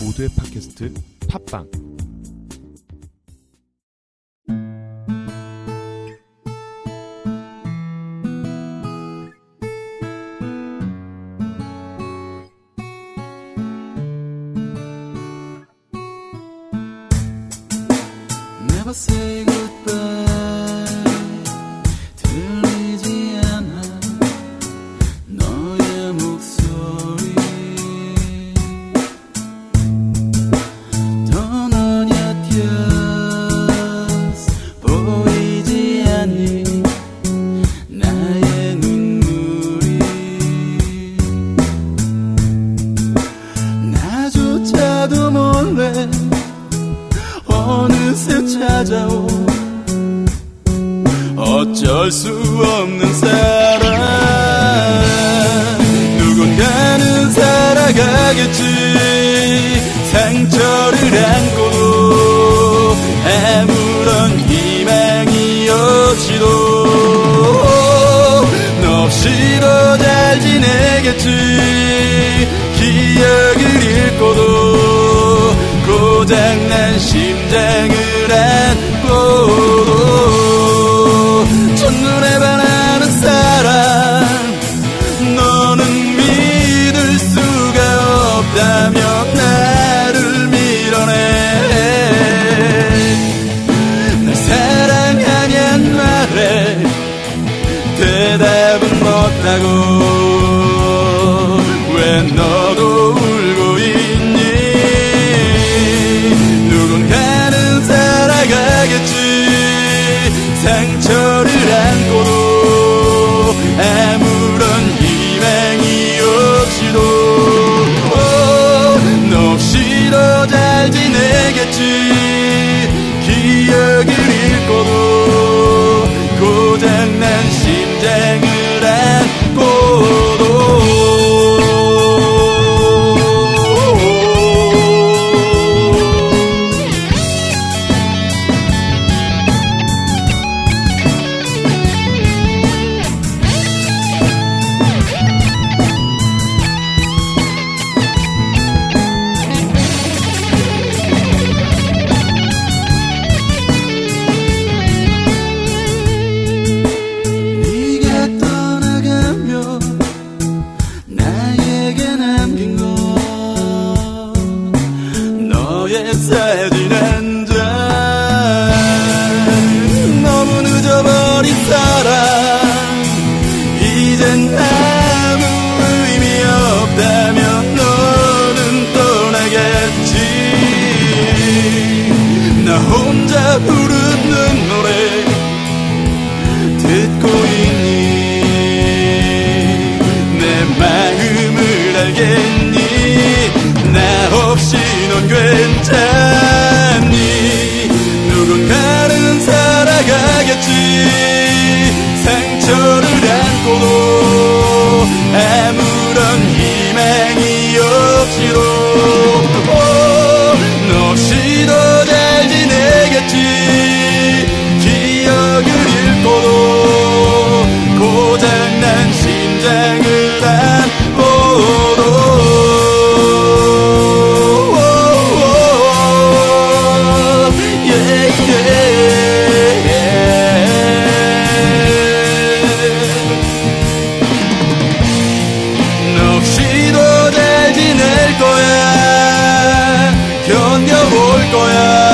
모두의 팟캐스트 팟빵. Never say 어느새 찾아오. 어쩔 수 없는 사랑. 누군가는 살아가겠지 고장난 심장을 안고도 첫눈에 반하는 사람 너는 믿을 수가 없다며 나를 밀어내. 날 사랑하냔 말해. 대답은 못하고 잘 지내겠지. 기억을 잃고도 고장난 심장 auf Schien und Günther. Allgäuer.